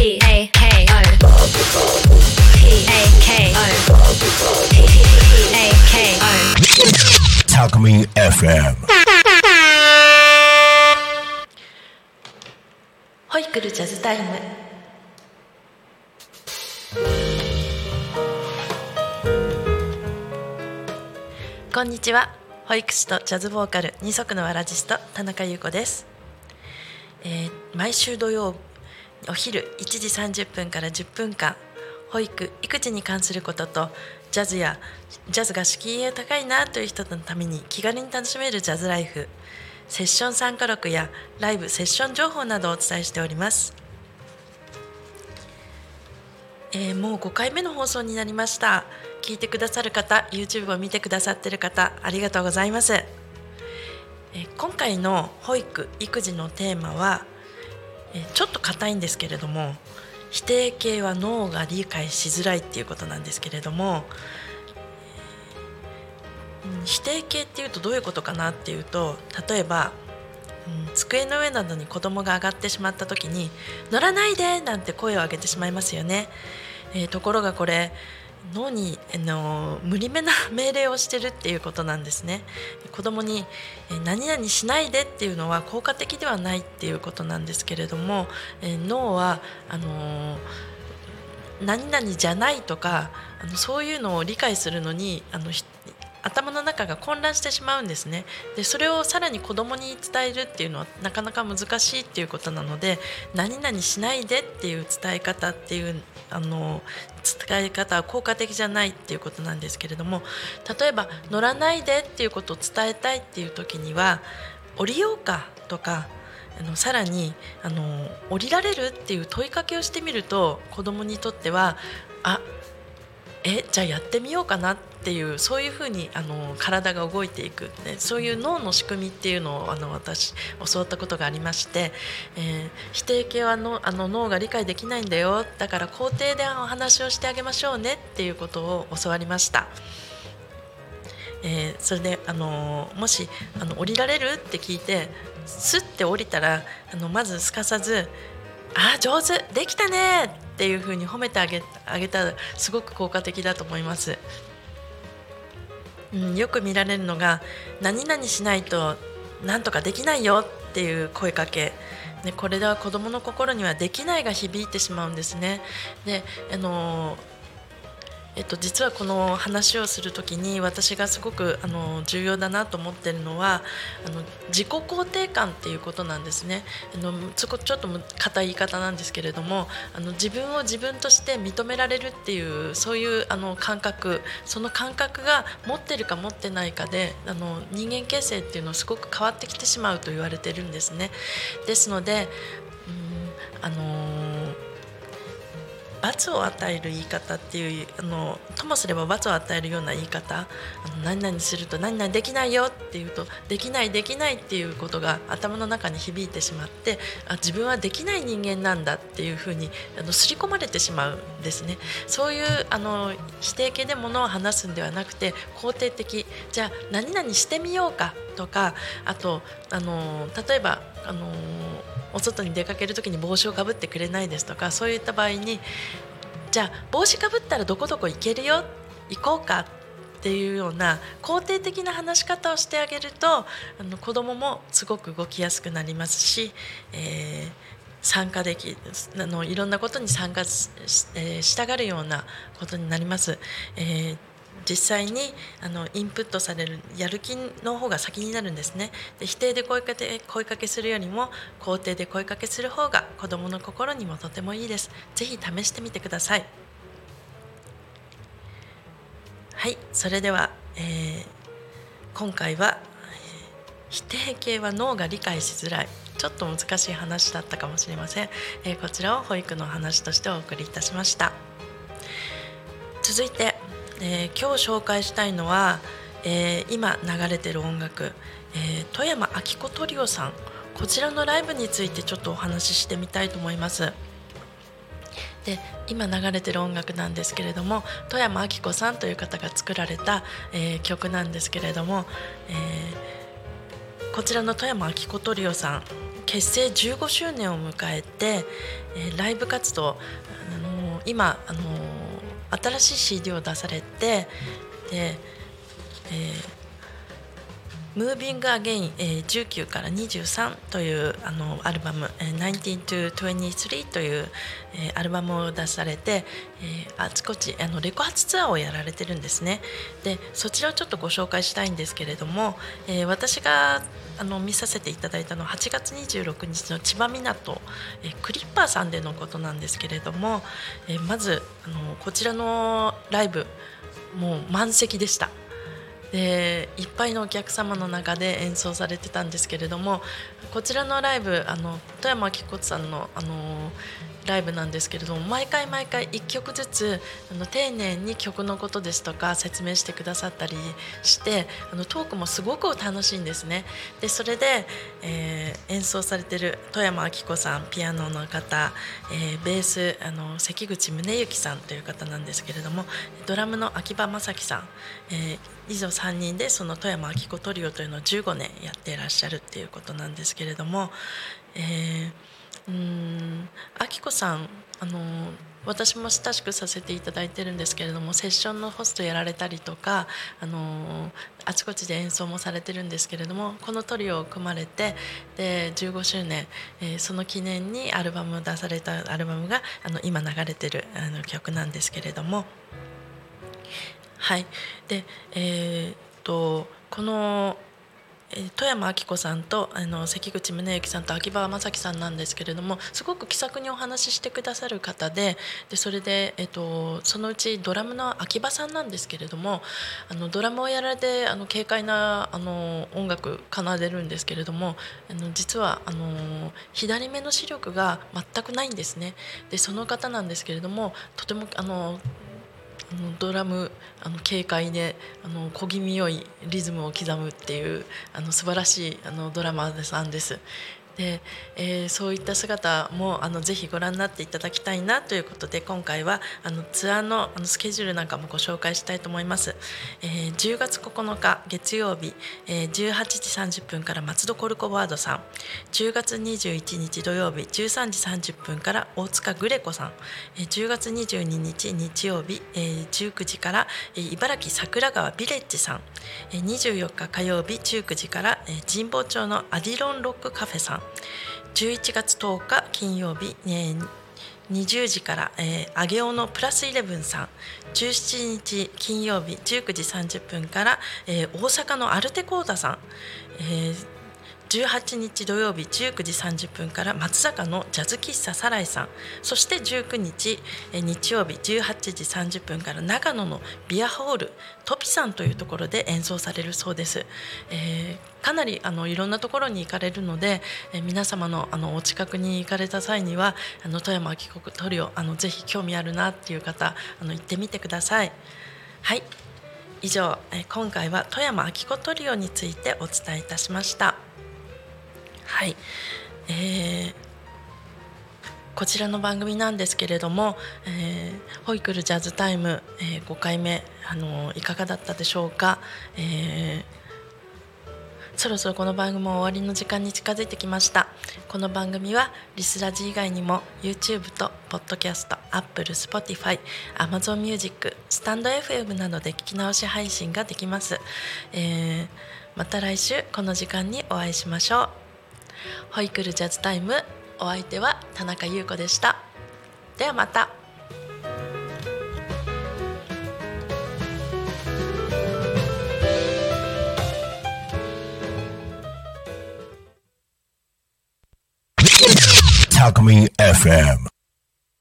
P A K O P A K O P A K O Talkmin FM. ホイクルジャズタイムこんにちは保育士とジャズボーカル二足のわらじスト田中優子です、えー毎週土曜お昼1時30分から10分間保育育児に関することとジャズやジャズが敷居が高いなという人のために気軽に楽しめるジャズライフセッション参加録やライブセッション情報などをお伝えしております、えーもう5回目の放送になりました。聞いてくださる方 YouTube を見てくださってる方ありがとうございます、えー今回の保育育児のテーマは、ちょっと硬いんですけれども否定形は脳が理解しづらいっていうことなんですけれども否定形っていうとどういうことかなっていうと例えば、机の上などに子供が上がってしまった時に「乗らないで!」なんて声を上げてしまいますよね。えーところがこれ脳に、あの無理めな命令をしてるっていうことなんですね。子供に、え何々しないでっていうのは効果的ではないっていうことなんですけれども、え脳はあの何々じゃないとかあのそういうのを理解するのにあのひ頭の中が混乱してしまうんですね。でそれをさらに子供に伝えるっていうのはなかなか難しいっていうことなので何々しないでっていう伝え方っていうあの伝え方は効果的じゃないっていうことなんですけれども例えば乗らないでっていうことを伝えたいっていう時には降りようかとかあのさらにあの降りられるっていう問いかけをしてみると子どもにとってはえじゃあやってみようかなっていうそういうふうにあの体が動いていく、ね、そういう脳の仕組みっていうのをあの私教わったことがありまして、えー否定形はのあの脳が理解できないんだよだから肯定でお話をしてあげましょうねっていうことを教わりました。えーそれで、あのーもしあの降りられるって聞いてスッて降りたらあのまずすかさず「あ上手できたね!」っていうふうに褒めてあげあげたらすごく効果的だと思います。うん、よく見られるのが「何々しないとなんとかできないよ」っていう声かけ。ね、これでは子どもの心には「できない」が響いてしまうんですね。であのーえっと、実はこの話をするときに私がすごくあの重要だなと思ってるのはあの自己肯定感っていうことなんですねあのちょっと硬い言い方なんですけれどもあの自分を自分として認められるっていうそういうあの感覚その感覚が持ってるか持ってないかであの人間形成っていうのはすごく変わってきてしまうと言われてるんですね。ですのでうんあのー罰を与える言い方っていうあのともすれば罰を与えるような言い方。あの何々すると何々できないよ。っていうとできないできない。っていうことが頭の中に響いてしまってあ自分はできない人間なんだ。っていうふうにあの刷り込まれてしまうんですね。そういうあの否定形でものを話すんではなくて肯定的。じゃあ何々してみようかとかあとあの例えばあのお外に出かける時に帽子をかぶってくれないですとかそういった場合にじゃあ帽子かぶったらどこどこ行けるよ？行こうか？っていうような肯定的な話し方をしてあげるとあの子どももすごく動きやすくなりますし、えー参加できあのいろんなことに参加し,えーしたがるようなことになります。えー実際にあのインプットされるやる気の方が先になるんですね。で否定で声かけ声かけするよりも肯定で声かけする方が子どもの心にもとてもいいです。ぜひ試してみてください。はいそれでは、えー今回は、えー否定形は脳が理解しづらい。ちょっと難しい話だったかもしれません、えーこちらを保育の話としてお送りいたしました。続いて、えー今日紹介したいのは、えー今流れてる音楽、えー富山明子トリオさんこちらのライブについてちょっとお話ししてみたいと思います。で今流れてる音楽なんですけれども富山明子さんという方が作られた、えー曲なんですけれども、えーこちらの富山明子トリオさん結成15周年を迎えて、えー、ライブ活動、あのー、今、あのー、新しい CD を出されてで、えームービングアゲイン、えー、19から23というあのアルバム、19 to 23という、えー、アルバムを出されて、えー、あちこちあのレコ発ツアーをやられてるんですねでそちらをちょっとご紹介したいんですけれども、えー、私があの見させていただいたのは8月26日の千葉港、えー、クリッパーさんでのことなんですけれども、えー、まずあのこちらのライブもう満席でした。でいっぱいのお客様の中で演奏されてたんですけれどもこちらのライブあの富山明子さんのあのライブなんですけれども毎回毎回1曲ずつあの丁寧に曲のことですとか説明してくださったりしてあのトークもすごく楽しいんですね。でそれで、えー、演奏されてる富山明子さんピアノの方、えー、ベースあの関口宗之さんという方なんですけれどもドラムの秋葉正樹さん、えー、以上3人でその富山明子トリオというのを15年やっていらっしゃるっていうことなんですけれども。えーうん。あきこさんあの私も親しくさせていただいてるんですけれどもセッションのホストやられたりとかあのあちこちで演奏もされてるんですけれどもこのトリオを組まれてで15周年、えー、その記念にアルバムを出されたアルバムがあの今流れてるあの曲なんですけれども。はい。でえー、っとこの富山明子さんとあの関口宗之さんと秋葉正樹さんなんですけれどもすごく気さくにお話ししてくださる方ででそれで、えっと、そのうちドラムの秋葉さんなんですけれどもあのドラムをやられてあの軽快なあの音楽奏でるんですけれどもあの実はあの左目の視力が全くないんですね。でその方なんですけれどもとてもあののドラムあの軽快であの小気味よいリズムを刻むっていうあの素晴らしいあのドラマーさんです。で、えー、そういった姿もあのぜひご覧になっていただきたいなということで今回はあのツアーのあのスケジュールなんかもご紹介したいと思います、えー、10月9日月曜日、えー、18時30分から松戸コルコバードさん。10月21日土曜日13時30分から大塚グレコさん、えー、10月22日日曜日、えー、19時から、えー、茨城桜川ビレッジさん、えー、24日火曜日19時から、えー、神保町のアディロンロックカフェさん。11月10日金曜日、えー、20時から、えー、上尾のプラスイレブンさん17日金曜日19時30分から、えー、大阪のアルテコーダさん、えー18日土曜日19時30分から松坂のジャズ喫茶サライさん。そして19日日曜日18時30分から長野のビアホールトピさんというところで演奏されるそうです、えー、かなりあのいろんなところに行かれるので、えー、皆様のあのお近くに行かれた際にはあの富山帰国トリオあのぜひ興味あるなっていう方あの行ってみてください。はい。以上、え今回は富山明子トリオについてお伝えいたしました。はい、えー、こちらの番組なんですけれども「えー、ホイクルジャズタイム」えー、5回目、あのいかがだったでしょうか、えーそろそろこの番組も終わりの時間に近づいてきました。この番組はリスラジ以外にも YouTube と Podcast、Apple、Spotify、Amazon Music、スタンド FM などで聞き直し配信ができます、えー、また来週この時間にお会いしましょう。ホイクルジャズタイム。お相手は田中優子でした。ではまた。Talk Me FM